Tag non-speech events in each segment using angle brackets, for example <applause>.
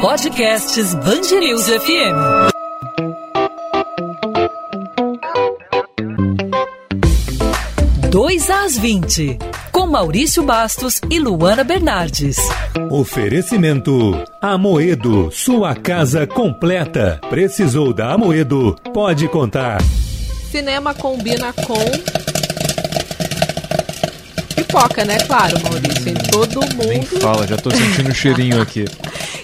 Podcasts Bangerils FM. Dois às 20, com Maurício Bastos e Luana Bernardes. Oferecimento Amoedo, sua casa completa. Precisou da Amoedo? Pode contar. Cinema combina com pipoca, né? Claro, Maurício. Em todo mundo. Nem fala, já tô sentindo o cheirinho <laughs> aqui.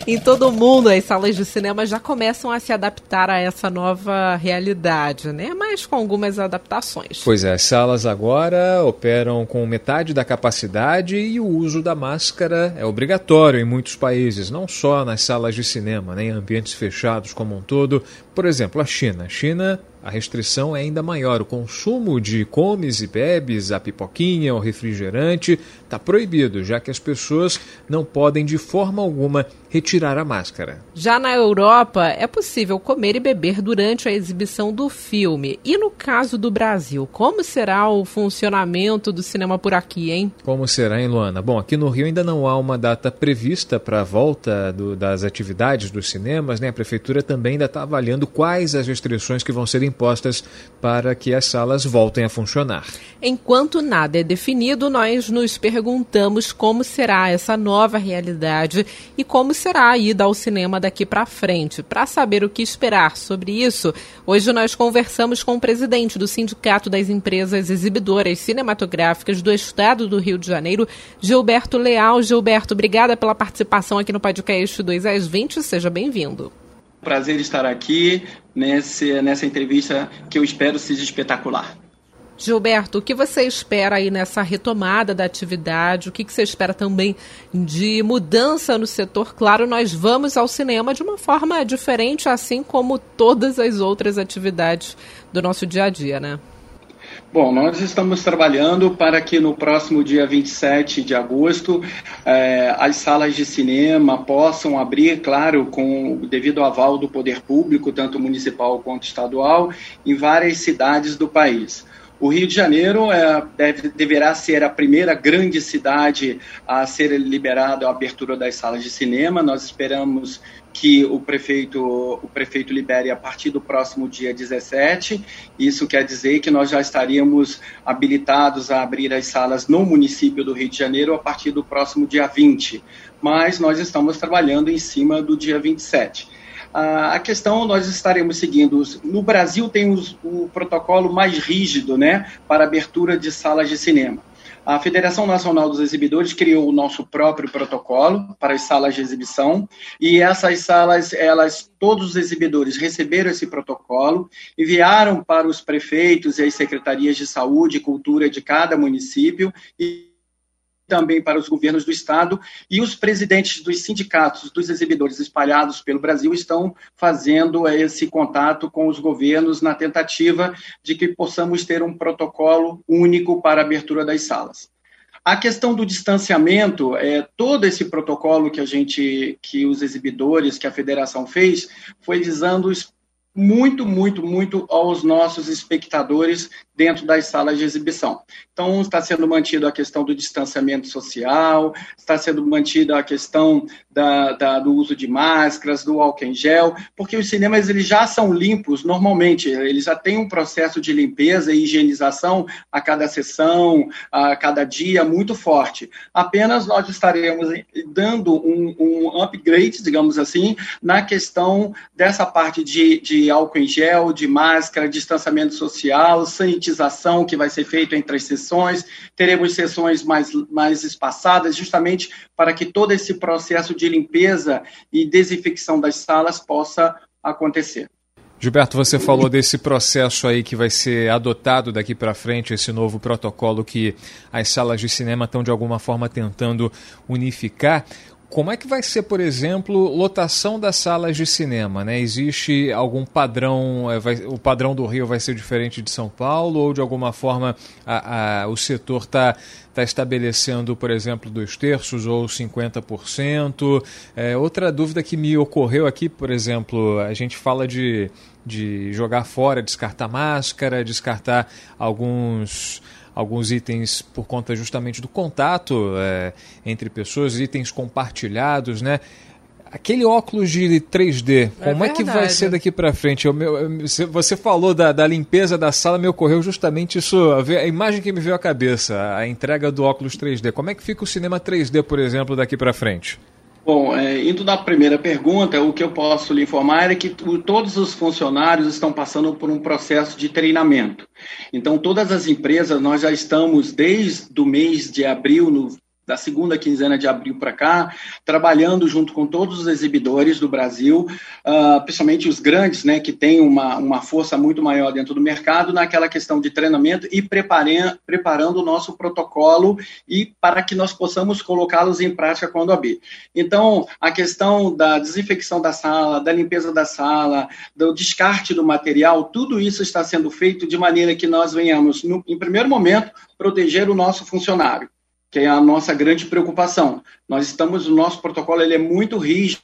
em todo mundo, as salas de cinema já começam a se adaptar a essa nova realidade, né? Mas com algumas adaptações. Pois é, as salas agora operam com metade da capacidade e o uso da máscara é obrigatório em muitos países, não só nas salas de cinema, nem né? em ambientes fechados como um todo. Por exemplo, a China. A China a restrição é ainda maior. O consumo de comes e bebes, a pipoquinha, o refrigerante, está proibido, já que as pessoas não podem de forma alguma retirar a máscara. Já na Europa, é possível comer e beber durante a exibição do filme. E no caso do Brasil, como será o funcionamento do cinema por aqui, hein? Como será, hein, Luana? Bom, aqui no Rio ainda não há uma data prevista para a volta do, das atividades dos cinemas, né? A prefeitura também ainda está avaliando quais as restrições que vão ser impostas para que as salas voltem a funcionar. Enquanto nada é definido, nós nos perguntamos como será essa nova realidade e como será a ida ao cinema daqui para frente. Para saber o que esperar sobre isso, hoje nós conversamos com o presidente do Sindicato das Empresas Exibidoras Cinematográficas do Estado do Rio de Janeiro, Gilberto Leal. Gilberto, obrigada pela participação aqui no podcast 2 às 20. Seja bem-vindo. Prazer estar aqui nesse, nessa entrevista que eu espero seja espetacular. Gilberto, o que você espera aí nessa retomada da atividade? O que, que você espera também de mudança no setor? Claro, nós vamos ao cinema de uma forma diferente, assim como todas as outras atividades do nosso dia a dia, né? Bom, nós estamos trabalhando para que no próximo dia 27 de agosto eh, as salas de cinema possam abrir, claro, com devido ao aval do poder público, tanto municipal quanto estadual, em várias cidades do país. O Rio de Janeiro é, deve, deverá ser a primeira grande cidade a ser liberada a abertura das salas de cinema. Nós esperamos que o prefeito, o prefeito libere a partir do próximo dia 17. Isso quer dizer que nós já estaríamos habilitados a abrir as salas no município do Rio de Janeiro a partir do próximo dia 20. Mas nós estamos trabalhando em cima do dia 27. A questão nós estaremos seguindo. No Brasil tem os, o protocolo mais rígido né, para abertura de salas de cinema. A Federação Nacional dos Exibidores criou o nosso próprio protocolo para as salas de exibição e essas salas, elas, todos os exibidores receberam esse protocolo, enviaram para os prefeitos e as secretarias de saúde e cultura de cada município e também para os governos do Estado, e os presidentes dos sindicatos dos exibidores espalhados pelo Brasil estão fazendo esse contato com os governos na tentativa de que possamos ter um protocolo único para a abertura das salas. A questão do distanciamento, é, todo esse protocolo que a gente, que os exibidores, que a federação fez, foi visando muito, muito, muito aos nossos espectadores dentro das salas de exibição. Então, está sendo mantido a questão do distanciamento social, está sendo mantida a questão da, da, do uso de máscaras, do álcool em gel, porque os cinemas eles já são limpos normalmente, eles já têm um processo de limpeza e higienização a cada sessão, a cada dia muito forte. Apenas nós estaremos dando um, um upgrade, digamos assim, na questão dessa parte de, de álcool em gel, de máscara, distanciamento social, sanitização que vai ser feito entre as sessões, teremos sessões mais, mais espaçadas, justamente para que todo esse processo de limpeza e desinfecção das salas possa acontecer. Gilberto, você falou desse processo aí que vai ser adotado daqui para frente, esse novo protocolo que as salas de cinema estão de alguma forma tentando unificar. Como é que vai ser, por exemplo, lotação das salas de cinema? Né? Existe algum padrão? É, vai, o padrão do Rio vai ser diferente de São Paulo ou de alguma forma a, a, o setor está tá estabelecendo, por exemplo, dois terços ou 50%? É, outra dúvida que me ocorreu aqui, por exemplo, a gente fala de, de jogar fora, descartar máscara, descartar alguns alguns itens por conta justamente do contato é, entre pessoas, itens compartilhados, né? Aquele óculos de 3D, é como é, é que vai ser daqui para frente? Eu, meu, você falou da, da, limpeza da sala, me ocorreu justamente isso, a, a, imagem que me veio à cabeça, a entrega do óculos 3D. Como é que fica o cinema 3D, por exemplo, daqui para frente? Bom, é, indo na primeira pergunta, o que eu posso lhe informar é que todos os funcionários estão passando por um processo de treinamento. Então, todas as empresas, nós já estamos desde o mês de abril, no da segunda quinzena de abril para cá, trabalhando junto com todos os exibidores do Brasil, uh, principalmente os grandes, né, que têm uma, uma força muito maior dentro do mercado, naquela questão de treinamento e preparando o nosso protocolo e para que nós possamos colocá-los em prática quando abrir. Então, a questão da desinfecção da sala, da limpeza da sala, do descarte do material, tudo isso está sendo feito de maneira que nós venhamos, no, em primeiro momento, proteger o nosso funcionário que é a nossa grande preocupação. Nós estamos, o nosso protocolo ele é muito rígido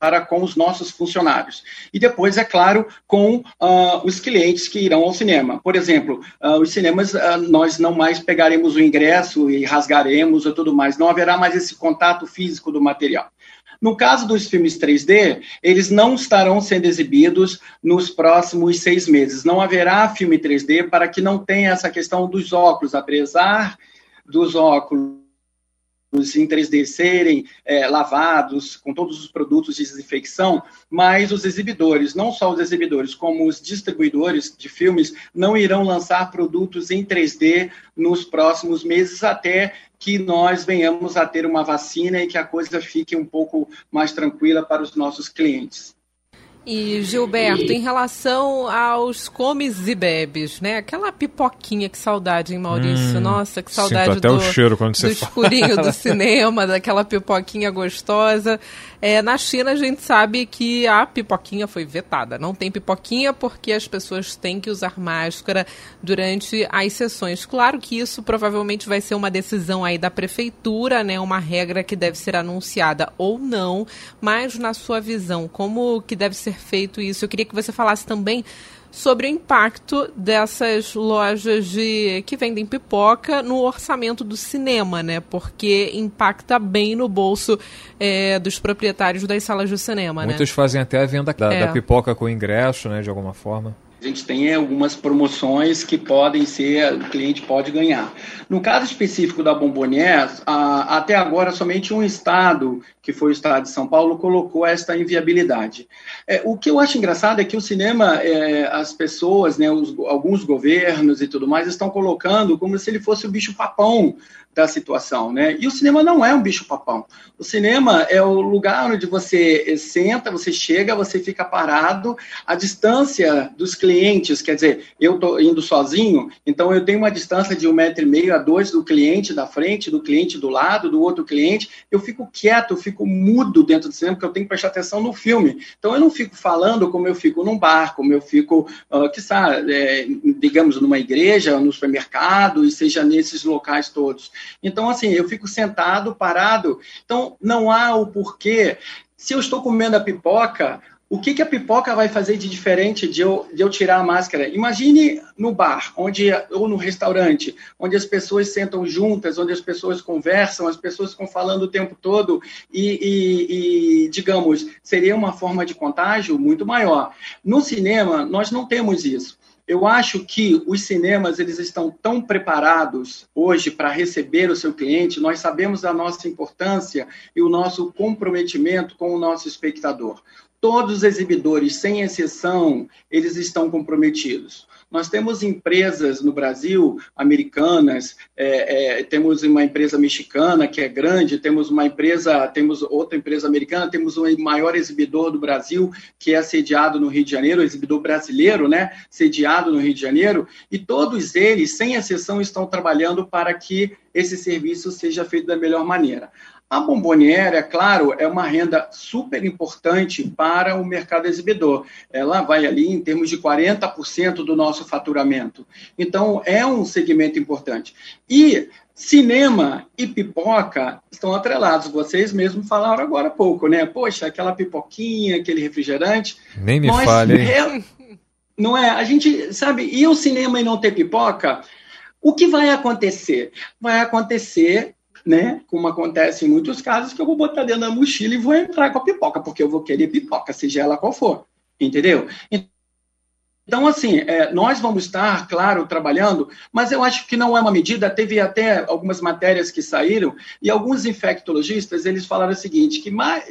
para com os nossos funcionários. E depois, é claro, com uh, os clientes que irão ao cinema. Por exemplo, uh, os cinemas, uh, nós não mais pegaremos o ingresso e rasgaremos e tudo mais. Não haverá mais esse contato físico do material. No caso dos filmes 3D, eles não estarão sendo exibidos nos próximos seis meses. Não haverá filme 3D para que não tenha essa questão dos óculos, apesar dos óculos em 3D serem é, lavados com todos os produtos de desinfecção, mas os exibidores, não só os exibidores, como os distribuidores de filmes, não irão lançar produtos em 3D nos próximos meses, até que nós venhamos a ter uma vacina e que a coisa fique um pouco mais tranquila para os nossos clientes. E Gilberto, em relação aos comes e bebes, né? Aquela pipoquinha, que saudade, hein, Maurício? Hum, Nossa, que saudade até do, o cheiro quando você do escurinho do cinema, daquela pipoquinha gostosa. É, na China a gente sabe que a pipoquinha foi vetada. Não tem pipoquinha porque as pessoas têm que usar máscara durante as sessões. Claro que isso provavelmente vai ser uma decisão aí da prefeitura, né? Uma regra que deve ser anunciada ou não, mas na sua visão, como que deve ser feito isso? Eu queria que você falasse também sobre o impacto dessas lojas de que vendem pipoca no orçamento do cinema, né? Porque impacta bem no bolso é, dos proprietários das salas de cinema, Muitos né? fazem até a venda da, é. da pipoca com ingresso, né? De alguma forma. A gente tem algumas promoções que podem ser, o cliente pode ganhar. No caso específico da Bombonier, até agora somente um estado, que foi o estado de São Paulo, colocou esta inviabilidade. É, o que eu acho engraçado é que o cinema, é, as pessoas, né, os, alguns governos e tudo mais, estão colocando como se ele fosse o bicho-papão da situação, né? E o cinema não é um bicho-papão. O cinema é o lugar onde você senta, você chega, você fica parado, a distância dos clientes, quer dizer, eu estou indo sozinho, então eu tenho uma distância de um metro e meio a dois do cliente da frente, do cliente do lado, do outro cliente, eu fico quieto, eu fico mudo dentro do cinema, porque eu tenho que prestar atenção no filme. Então eu não fico falando como eu fico num bar, como eu fico, uh, que sabe, é, digamos, numa igreja, no supermercado, e seja nesses locais todos. Então, assim, eu fico sentado, parado. Então, não há o porquê. Se eu estou comendo a pipoca, o que, que a pipoca vai fazer de diferente de eu, de eu tirar a máscara? Imagine no bar, onde ou no restaurante, onde as pessoas sentam juntas, onde as pessoas conversam, as pessoas ficam falando o tempo todo e, e, e digamos, seria uma forma de contágio muito maior. No cinema, nós não temos isso. Eu acho que os cinemas eles estão tão preparados hoje para receber o seu cliente. Nós sabemos da nossa importância e o nosso comprometimento com o nosso espectador. Todos os exibidores, sem exceção, eles estão comprometidos. Nós temos empresas no Brasil, americanas, é, é, temos uma empresa mexicana que é grande, temos uma empresa, temos outra empresa americana, temos o maior exibidor do Brasil que é sediado no Rio de Janeiro, exibidor brasileiro, né, sediado no Rio de Janeiro, e todos eles, sem exceção, estão trabalhando para que esse serviço seja feito da melhor maneira. A bomboniere, é claro, é uma renda super importante para o mercado exibidor. Ela vai ali em termos de 40% do nosso faturamento. Então, é um segmento importante. E cinema e pipoca estão atrelados. Vocês mesmos falaram agora há pouco, né? Poxa, aquela pipoquinha, aquele refrigerante. Nem me fale, hein? É, não é? A gente, sabe, e o cinema e não ter pipoca O que vai acontecer? Vai acontecer, né, como acontece em muitos casos, que eu vou botar dentro da mochila e vou entrar com a pipoca, porque eu vou querer pipoca, seja ela qual for. Entendeu? Então, assim, é, nós vamos estar, claro, trabalhando, mas eu acho que não é uma medida. Teve até algumas matérias que saíram e alguns infectologistas eles falaram o seguinte: que mais,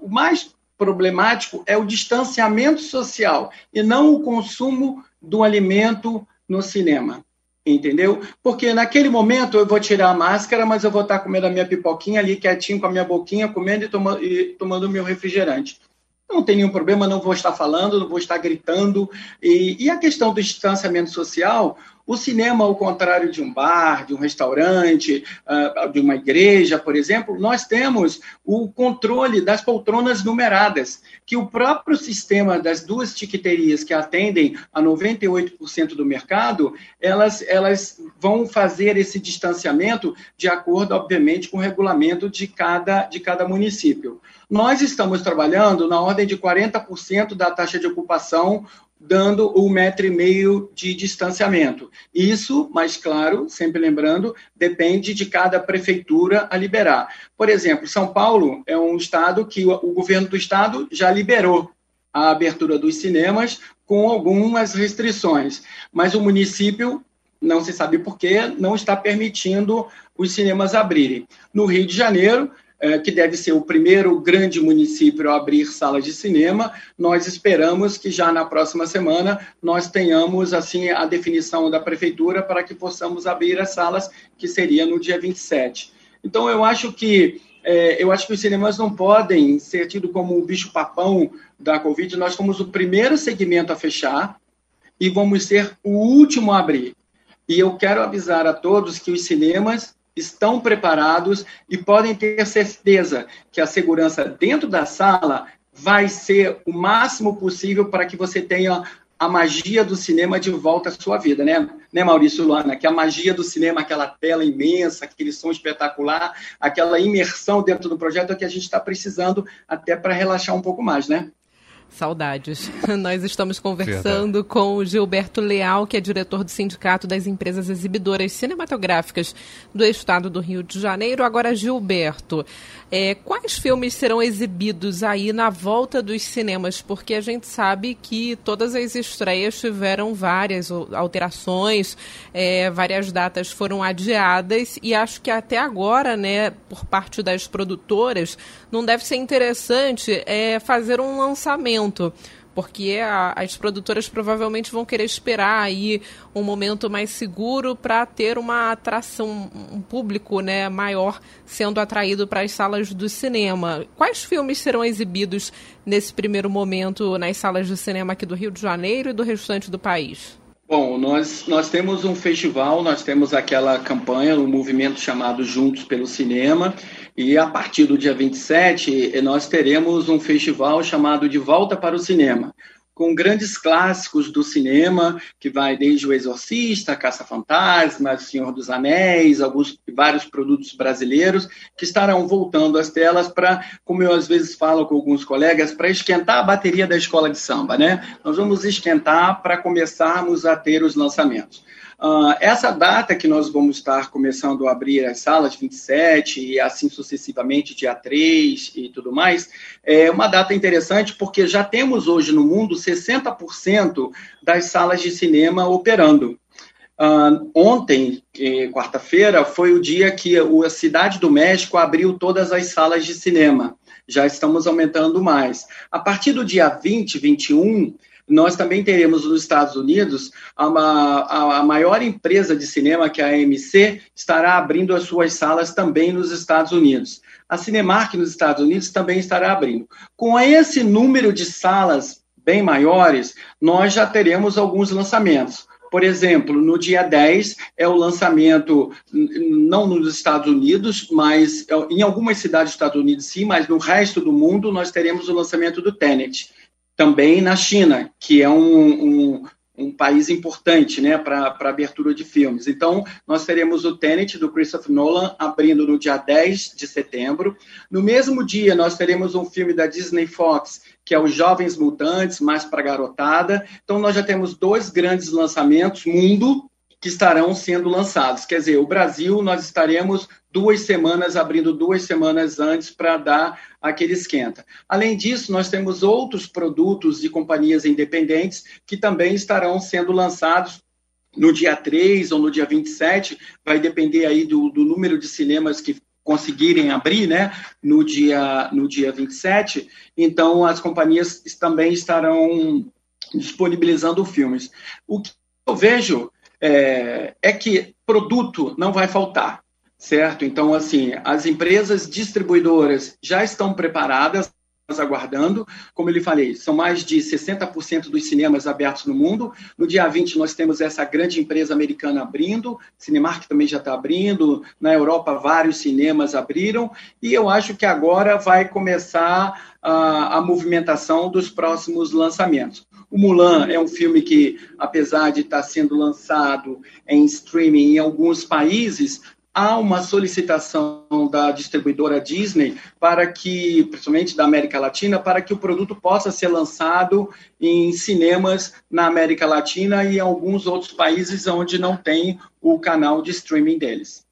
o mais problemático é o distanciamento social e não o consumo do alimento no cinema. Entendeu? Porque naquele momento eu vou tirar a máscara, mas eu vou estar comendo a minha pipoquinha ali, quietinho, com a minha boquinha, comendo e, toma, tomando o meu refrigerante não tem nenhum problema, não vou estar falando, não vou estar gritando. E, e, a questão do distanciamento social, o cinema, ao contrário de um bar, de um restaurante, uh, de uma igreja, por exemplo, nós temos o controle das poltronas numeradas, que o próprio sistema das duas tiqueterias que atendem a 98% do mercado, elas, elas vão fazer esse distanciamento de acordo, obviamente, com o regulamento de cada, de cada município. Nós estamos trabalhando na ordem de 40% da taxa de ocupação dando um metro e meio de distanciamento. Isso, mais claro, sempre lembrando, depende de cada prefeitura a liberar. Por exemplo, São Paulo é um estado que o, governo do estado já liberou a abertura dos cinemas com algumas restrições, mas o município não se sabe por que não está permitindo os cinemas abrirem. No Rio de Janeiro, que deve ser o primeiro grande município a abrir salas de cinema. Nós esperamos que já na próxima semana nós tenhamos assim a definição da prefeitura para que possamos abrir as salas, que seria no dia 27. Então eu acho que é, eu acho que os cinemas não podem ser tidos como o bicho papão da Covid. Nós somos o primeiro segmento a fechar e vamos ser o último a abrir. E eu quero avisar a todos que os cinemas estão preparados e podem ter certeza que a segurança dentro da sala vai ser o máximo possível para que você tenha a magia do cinema de volta à sua vida, né? Né, Maurício Luana? Que a magia do cinema, aquela tela imensa, aquele som espetacular, aquela imersão dentro do projeto é que a gente está precisando até para relaxar um pouco mais, né? Saudades. <laughs> Nós estamos conversando Verdade. com o Gilberto Leal, que é diretor do Sindicato das Empresas Exibidoras Cinematográficas do Estado do Rio de Janeiro. Agora, Gilberto, é, quais filmes serão exibidos aí na volta dos cinemas? Porque a gente sabe que todas as estreias tiveram várias alterações, é, várias datas foram adiadas e acho que até agora, né, por parte das produtoras, não deve ser interessante é, fazer um lançamento porque a, as produtoras provavelmente vão querer esperar aí um momento mais seguro para ter uma atração, um público né, maior sendo atraído para as salas do cinema. Quais filmes serão exibidos nesse primeiro momento nas salas de cinema aqui do Rio de Janeiro e do restante do país? Bom, nós, nós temos um festival, nós temos aquela campanha, um movimento chamado Juntos pelo Cinema, e a partir do dia 27, nós teremos um festival chamado De Volta para o Cinema, com grandes clássicos do cinema, que vai desde O Exorcista, Caça-Fantasma, Senhor dos Anéis, alguns vários produtos brasileiros que estarão voltando às telas para, como eu às vezes falo com alguns colegas, para esquentar a bateria da escola de samba, né? Nós vamos esquentar para começarmos a ter os lançamentos. Uh, essa data que nós vamos estar começando a abrir as salas, 27 e assim sucessivamente, dia 3 e tudo mais, é uma data interessante porque já temos hoje no mundo 60% das salas de cinema operando. Uh, ontem, quarta-feira, foi o dia que a Cidade do México abriu todas as salas de cinema. Já estamos aumentando mais. A partir do dia 20, 21, nós também teremos nos Estados Unidos a, a, maior empresa de cinema, que é a AMC, estará abrindo as suas salas também nos Estados Unidos. A Cinemark nos Estados Unidos também estará abrindo. Com esse número de salas bem maiores, nós já teremos alguns lançamentos. Por exemplo, no dia 10 é o lançamento, não nos Estados Unidos, mas em algumas cidades dos Estados Unidos sim, mas no resto do mundo nós teremos o lançamento do Tenet também na China, que é um, um, um país importante né, para abertura de filmes. Então, nós teremos o Tenet, do Christopher Nolan, abrindo no dia 10 de setembro. No mesmo dia, nós teremos um filme da Disney Fox, que é Os Jovens Mutantes, mais para garotada. Então, nós já temos dois grandes lançamentos, mundo, que estarão sendo lançados. Quer dizer, o Brasil, nós estaremos duas semanas, abrindo duas semanas antes para dar aquele esquenta. Além disso, nós temos outros produtos de companhias independentes que também estarão sendo lançados no dia 3 ou no dia 27, vai depender aí do, do número de cinemas que conseguirem abrir, né, no dia, no dia 27, então as companhias também estarão disponibilizando filmes. O que eu vejo é, é que produto não vai faltar, certo? Então, assim, as empresas distribuidoras já estão preparadas, aguardando. Como eu lhe falei, são mais de 60% dos cinemas abertos no mundo. No dia 20, nós temos essa grande empresa americana abrindo, Cinemark também já está abrindo, na Europa, vários cinemas abriram, e eu acho que agora vai começar a, a movimentação dos próximos lançamentos. O Mulan é um filme que, apesar de estar sendo lançado em streaming em alguns países, há uma solicitação da distribuidora Disney para que, principalmente da América Latina, para que o produto possa ser lançado em cinemas na América Latina e em alguns outros países onde não tem o canal de streaming deles.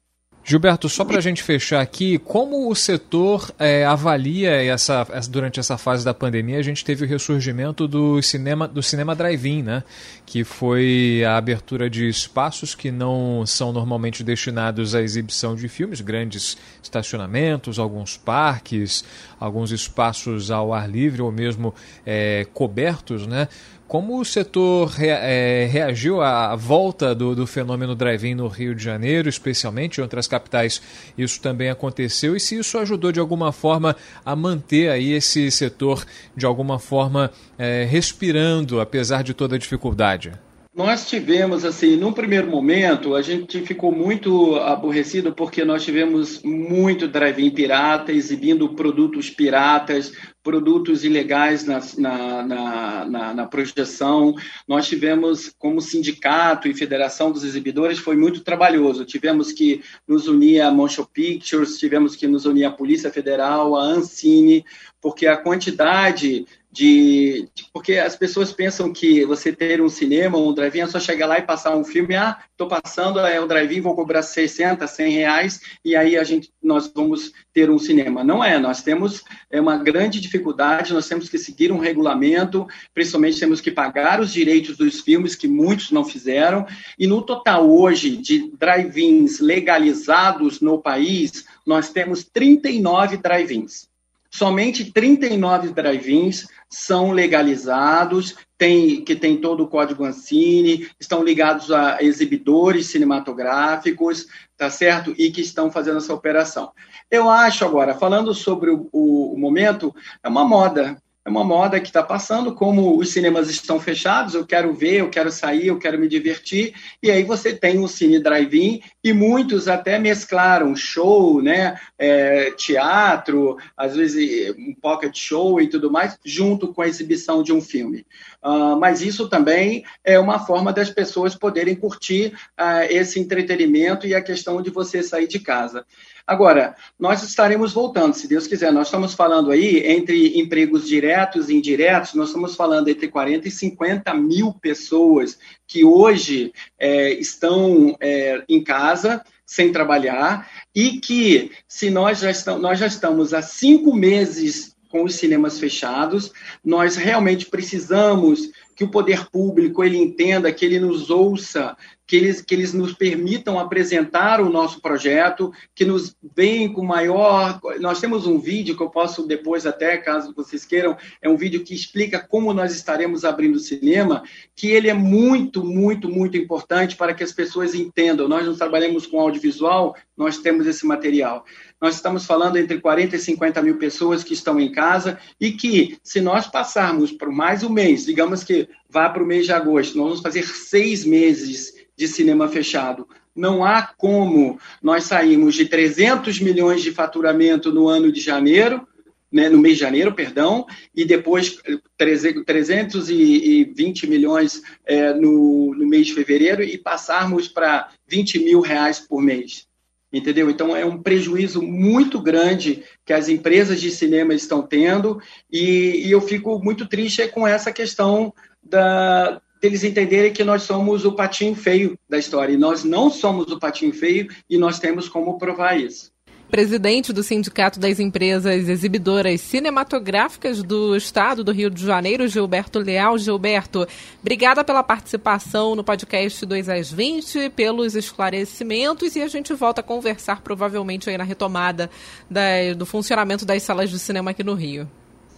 Gilberto, só para a gente fechar aqui, como o setor é, avalia essa, durante essa fase da pandemia? A gente teve o ressurgimento do cinema do cinema drive-in, né? Que foi a abertura de espaços que não são normalmente destinados à exibição de filmes, grandes estacionamentos, alguns parques, alguns espaços ao ar livre ou mesmo é, cobertos, né? Como o setor é, reagiu à volta do, do fenômeno drive-in no Rio de Janeiro, especialmente em outras capitais, isso também aconteceu e se isso ajudou de alguma forma a manter aí esse setor de alguma forma é, respirando, apesar de toda a dificuldade? Nós tivemos, assim, num primeiro momento, a gente ficou muito aborrecido porque nós tivemos muito drive-in pirata, exibindo produtos piratas, produtos ilegais na, na, na, na, projeção. Nós tivemos, como sindicato e federação dos exibidores, foi muito trabalhoso. Tivemos que nos unir à Motion Pictures, tivemos que nos unir à Polícia Federal, à Ancine, porque a quantidade de, de, porque as pessoas pensam que você ter um cinema um drive-in é só chegar lá e passar um filme, ah, estou passando, é o drive-in, vou cobrar 60, 100 reais e aí a gente, nós vamos ter um cinema. Não é, nós temos é uma grande dificuldade, nós temos que seguir um regulamento, principalmente temos que pagar os direitos dos filmes, que muitos não fizeram, e no total hoje de drive-ins legalizados no país, nós temos 39 drive-ins. Somente 39 drive-ins são legalizados, tem, que tem todo o código Ancine, estão ligados a exibidores cinematográficos, tá certo? E que estão fazendo essa operação. Eu acho agora, falando sobre o, o, momento, é uma moda é uma moda que está passando, como os cinemas estão fechados, eu quero ver, eu quero sair, eu quero me divertir, e aí você tem um cine drive-in, e muitos até mesclaram show, né, é, teatro, às vezes um pocket show e tudo mais, junto com a exibição de um filme. Uh, mas isso também é uma forma das pessoas poderem curtir uh, esse entretenimento e a questão de você sair de casa. Agora, nós estaremos voltando, se Deus quiser. Nós estamos falando aí entre empregos diretos e indiretos, nós estamos falando entre 40 e 50 mil pessoas que hoje é, estão é, em casa, sem trabalhar, e que, se nós já, estamos, nós já estamos há cinco meses com os cinemas fechados, nós realmente precisamos que o poder público ele entenda, que ele nos ouça, que eles, que eles nos permitam apresentar o nosso projeto, que nos venham com maior. Nós temos um vídeo que eu posso depois, até caso vocês queiram, é um vídeo que explica como nós estaremos abrindo o cinema, que ele é muito, muito, muito importante para que as pessoas entendam. Nós não trabalhamos com audiovisual, nós temos esse material. Nós estamos falando entre 40 e 50 mil pessoas que estão em casa e que, se nós passarmos por mais um mês, digamos que vá para o mês de agosto, nós vamos fazer seis meses de cinema fechado. Não há como nós sairmos de 300 milhões de faturamento no ano de janeiro, né, no mês de janeiro, perdão, e depois 320 milhões é, no, no mês de fevereiro e passarmos para 20 mil reais por mês. Entendeu? Então é um prejuízo muito grande que as empresas de cinema estão tendo, e, e eu fico muito triste com essa questão da, eles entenderem que nós somos o patinho feio da história. E nós não somos o patinho feio e nós temos como provar isso presidente do Sindicato das Empresas Exibidoras Cinematográficas do Estado do Rio de Janeiro, Gilberto Leal. Gilberto, obrigada pela participação no podcast 2 às 20, pelos esclarecimentos e a gente volta a conversar provavelmente aí na retomada da, do funcionamento das salas de cinema aqui no Rio.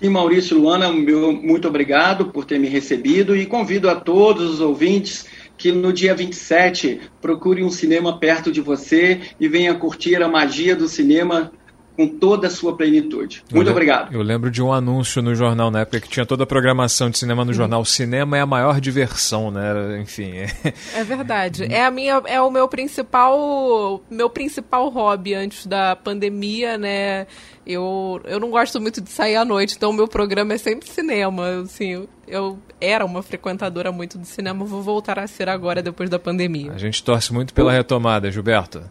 Sim, Maurício Luana, meu, muito obrigado por ter me recebido e convido a todos os ouvintes que no dia 27 procure um cinema perto de você e venha curtir a magia do cinema com toda a sua plenitude. Muito eu obrigado. Eu lembro de um anúncio no jornal na época que tinha toda a programação de cinema no hum. jornal. Cinema é a maior diversão, né? Enfim. É... é verdade. É a minha, é o meu principal, meu principal hobby antes da pandemia, né? Eu, eu não gosto muito de sair à noite, então o meu programa é sempre cinema. Assim, eu era uma frequentadora muito de cinema, vou voltar a ser agora depois da pandemia. A gente torce muito pela retomada, Gilberto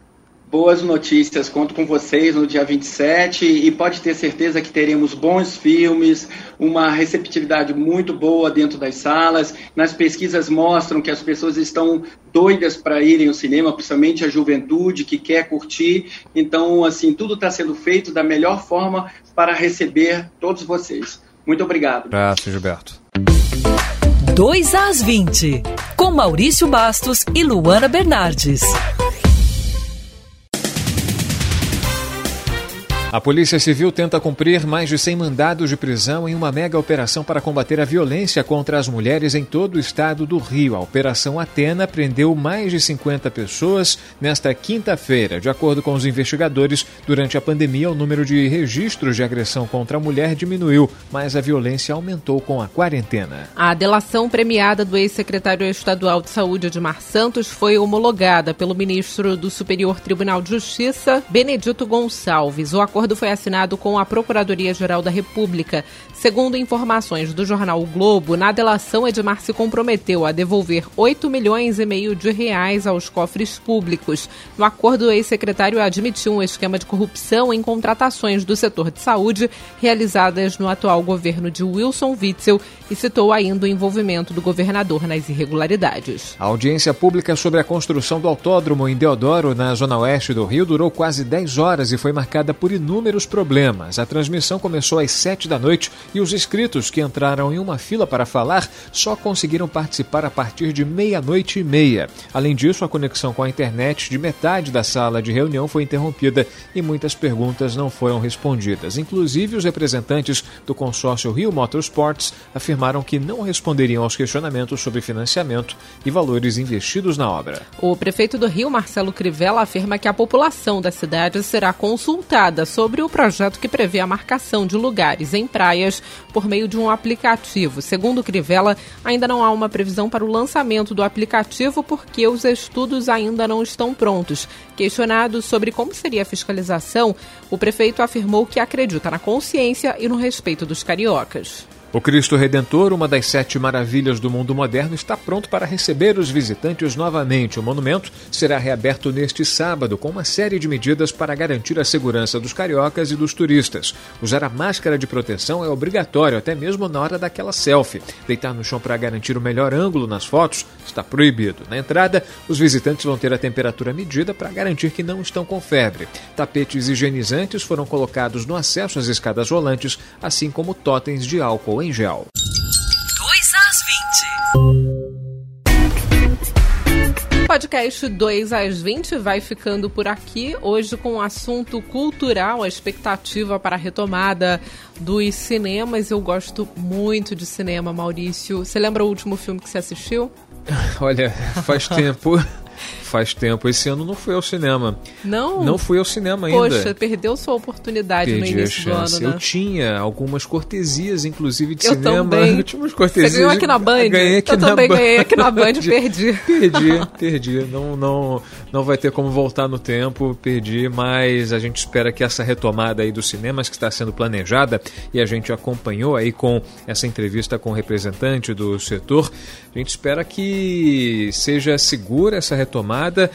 boas notícias. Conto com vocês no dia 27 e pode ter certeza que teremos bons filmes, uma receptividade muito boa dentro das salas. Nas pesquisas mostram que as pessoas estão doidas para irem ao cinema, principalmente a juventude que quer curtir. Então, assim, tudo está sendo feito da melhor forma para receber todos vocês. Muito obrigado. Abraço, Gilberto. 2 às 20, com Maurício Bastos e Luana Bernardes. A Polícia Civil tenta cumprir mais de 100 mandados de prisão em uma mega operação para combater a violência contra as mulheres em todo o estado do Rio. A Operação Atena prendeu mais de 50 pessoas nesta quinta-feira. De acordo com os investigadores, durante a pandemia, o número de registros de agressão contra a mulher diminuiu, mas a violência aumentou com a quarentena. A delação premiada do ex-secretário estadual de Saúde, Edmar Santos, foi homologada pelo ministro do Superior Tribunal de Justiça, Benedito Gonçalves. O acordo acordo foi assinado com a Procuradoria-Geral da República. Segundo informações do jornal o Globo, na delação Edmar se comprometeu a devolver 8 milhões e meio de reais aos cofres públicos. No acordo, o ex-secretário admitiu um esquema de corrupção em contratações do setor de saúde realizadas no atual governo de Wilson Witzel e citou ainda o envolvimento do governador nas irregularidades. A audiência pública sobre a construção do autódromo em Deodoro, na zona oeste do Rio, durou quase 10 horas e foi marcada por inúmeros inúmeros problemas. A transmissão começou às sete da noite e os inscritos que entraram em uma fila para falar só conseguiram participar a partir de meia-noite e meia. Além disso, a conexão com a internet de metade da sala de reunião foi interrompida e muitas perguntas não foram respondidas. Inclusive, os representantes do consórcio Rio Motorsports afirmaram que não responderiam aos questionamentos sobre financiamento e valores investidos na obra. O prefeito do Rio, Marcelo Crivella, afirma que a população da cidade será consultada sobre sobre o projeto que prevê a marcação de lugares em praias por meio de um aplicativo. Segundo Crivella, ainda não há uma previsão para o lançamento do aplicativo porque os estudos ainda não estão prontos. Questionado sobre como seria a fiscalização, o prefeito afirmou que acredita na consciência e no respeito dos cariocas. O Cristo Redentor, uma das sete maravilhas do mundo moderno, está pronto para receber os visitantes novamente. O monumento será reaberto neste sábado, com uma série de medidas para garantir a segurança dos cariocas e dos turistas. Usar a máscara de proteção é obrigatório, até mesmo na hora daquela selfie. Deitar no chão para garantir o melhor ângulo nas fotos está proibido. Na entrada, os visitantes vão ter a temperatura medida para garantir que não estão com febre. Tapetes higienizantes foram colocados no acesso às escadas rolantes, assim como totens de álcool em gel. 2 às 20. Podcast 2 às 20 vai ficando por aqui. Hoje com um assunto cultural, a expectativa para a retomada dos cinemas. Eu gosto muito de cinema, Maurício. Você lembra o último filme que você assistiu? <laughs> Olha, faz tempo. <laughs> Faz tempo. Esse ano não fui ao cinema. Não? Não fui ao cinema ainda. Poxa, perdeu sua oportunidade Perdi no início do ano, né? Eu tinha algumas cortesias, inclusive de eu cinema. Também. <laughs> Eu tinha umas cortesias. Você ganhou aqui na Band? Ganhei aqui eu na também Band. ganhei aqui na Band <laughs> e perdi. Perdi, perdi. Não, não, não vai ter como voltar no tempo, perdi, mas a gente espera que essa retomada aí dos cinemas que está sendo planejada e a gente acompanhou aí com essa entrevista com o representante do setor, a gente espera que seja segura essa retomada retomada.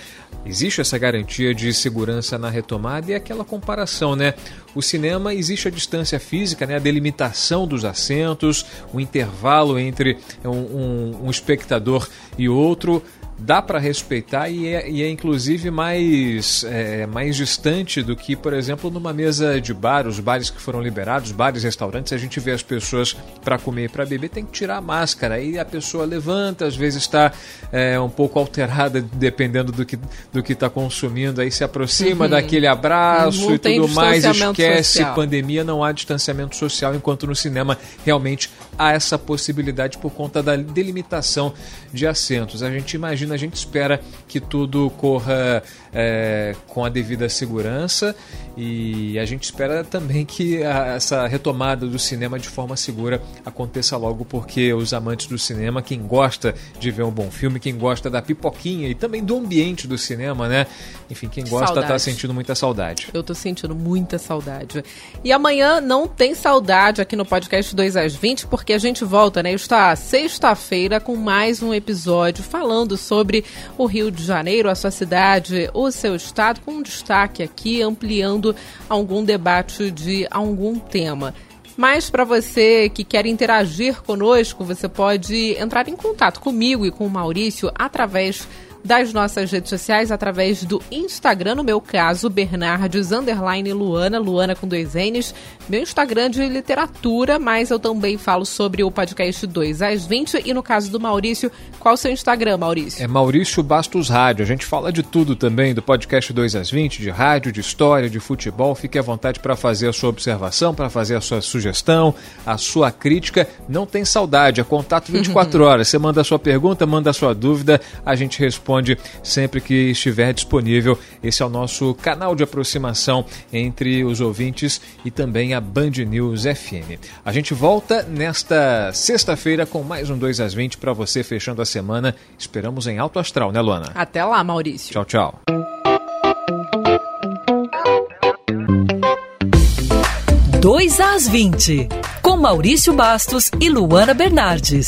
Existe essa garantia de segurança na retomada e aquela comparação, né? O cinema existe a distância física, né? a delimitação dos assentos, o intervalo entre um, um, um espectador e outro dá para respeitar e é, e é, inclusive mais, é, mais distante do que, por exemplo, numa mesa de bar, os bares que foram liberados, bares, restaurantes, a gente vê as pessoas para comer e para beber, tem que tirar a máscara. Aí a pessoa levanta, às vezes está é, um pouco alterada, dependendo do que do que está consumindo, aí se aproxima uhum. daquele abraço não e tudo mais, esquece social. pandemia, não há distanciamento social, enquanto no cinema realmente há essa possibilidade por conta da delimitação de assentos. A gente imagina a gente espera que tudo corra é, com a devida segurança e a gente espera também que a, essa retomada do cinema de forma segura aconteça logo, porque os amantes do cinema, quem gosta de ver um bom filme, quem gosta da pipoquinha e também do ambiente do cinema, né? Enfim, quem gosta está sentindo muita saudade. Eu estou sentindo muita saudade. E amanhã não tem saudade aqui no podcast 2 às 20, porque a gente volta, né? Está sexta-feira com mais um episódio falando sobre o Rio de Janeiro, a sua cidade, o seu estado, com destaque aqui, ampliando algum debate de algum tema. Mas para você que quer interagir conosco, você pode entrar em contato comigo e com o Maurício através das nossas redes sociais através do Instagram, no meu caso, Bernardes underline Luana, Luana com dois N's, meu Instagram de literatura, mas eu também falo sobre o podcast 2 às 20 e no caso do Maurício, qual o seu Instagram, Maurício? É Maurício Bastos Rádio. A gente fala de tudo também, do podcast 2 às 20, de rádio, de história, de futebol. Fique à vontade para fazer a sua observação, para fazer a sua sugestão, a sua crítica. Não tem saudade, é contato 24 <laughs> horas. Você manda a sua pergunta, manda a sua dúvida, a gente responde responde sempre que estiver disponível. Esse é o nosso canal de aproximação entre os ouvintes e também a Band News FM. A gente volta nesta sexta-feira com mais um 2 às 20 para você fechando a semana. Esperamos em alto astral, né, Luana? Até lá, Maurício. Tchau, tchau. Dois às 20, com Maurício Bastos e Luana Bernardes.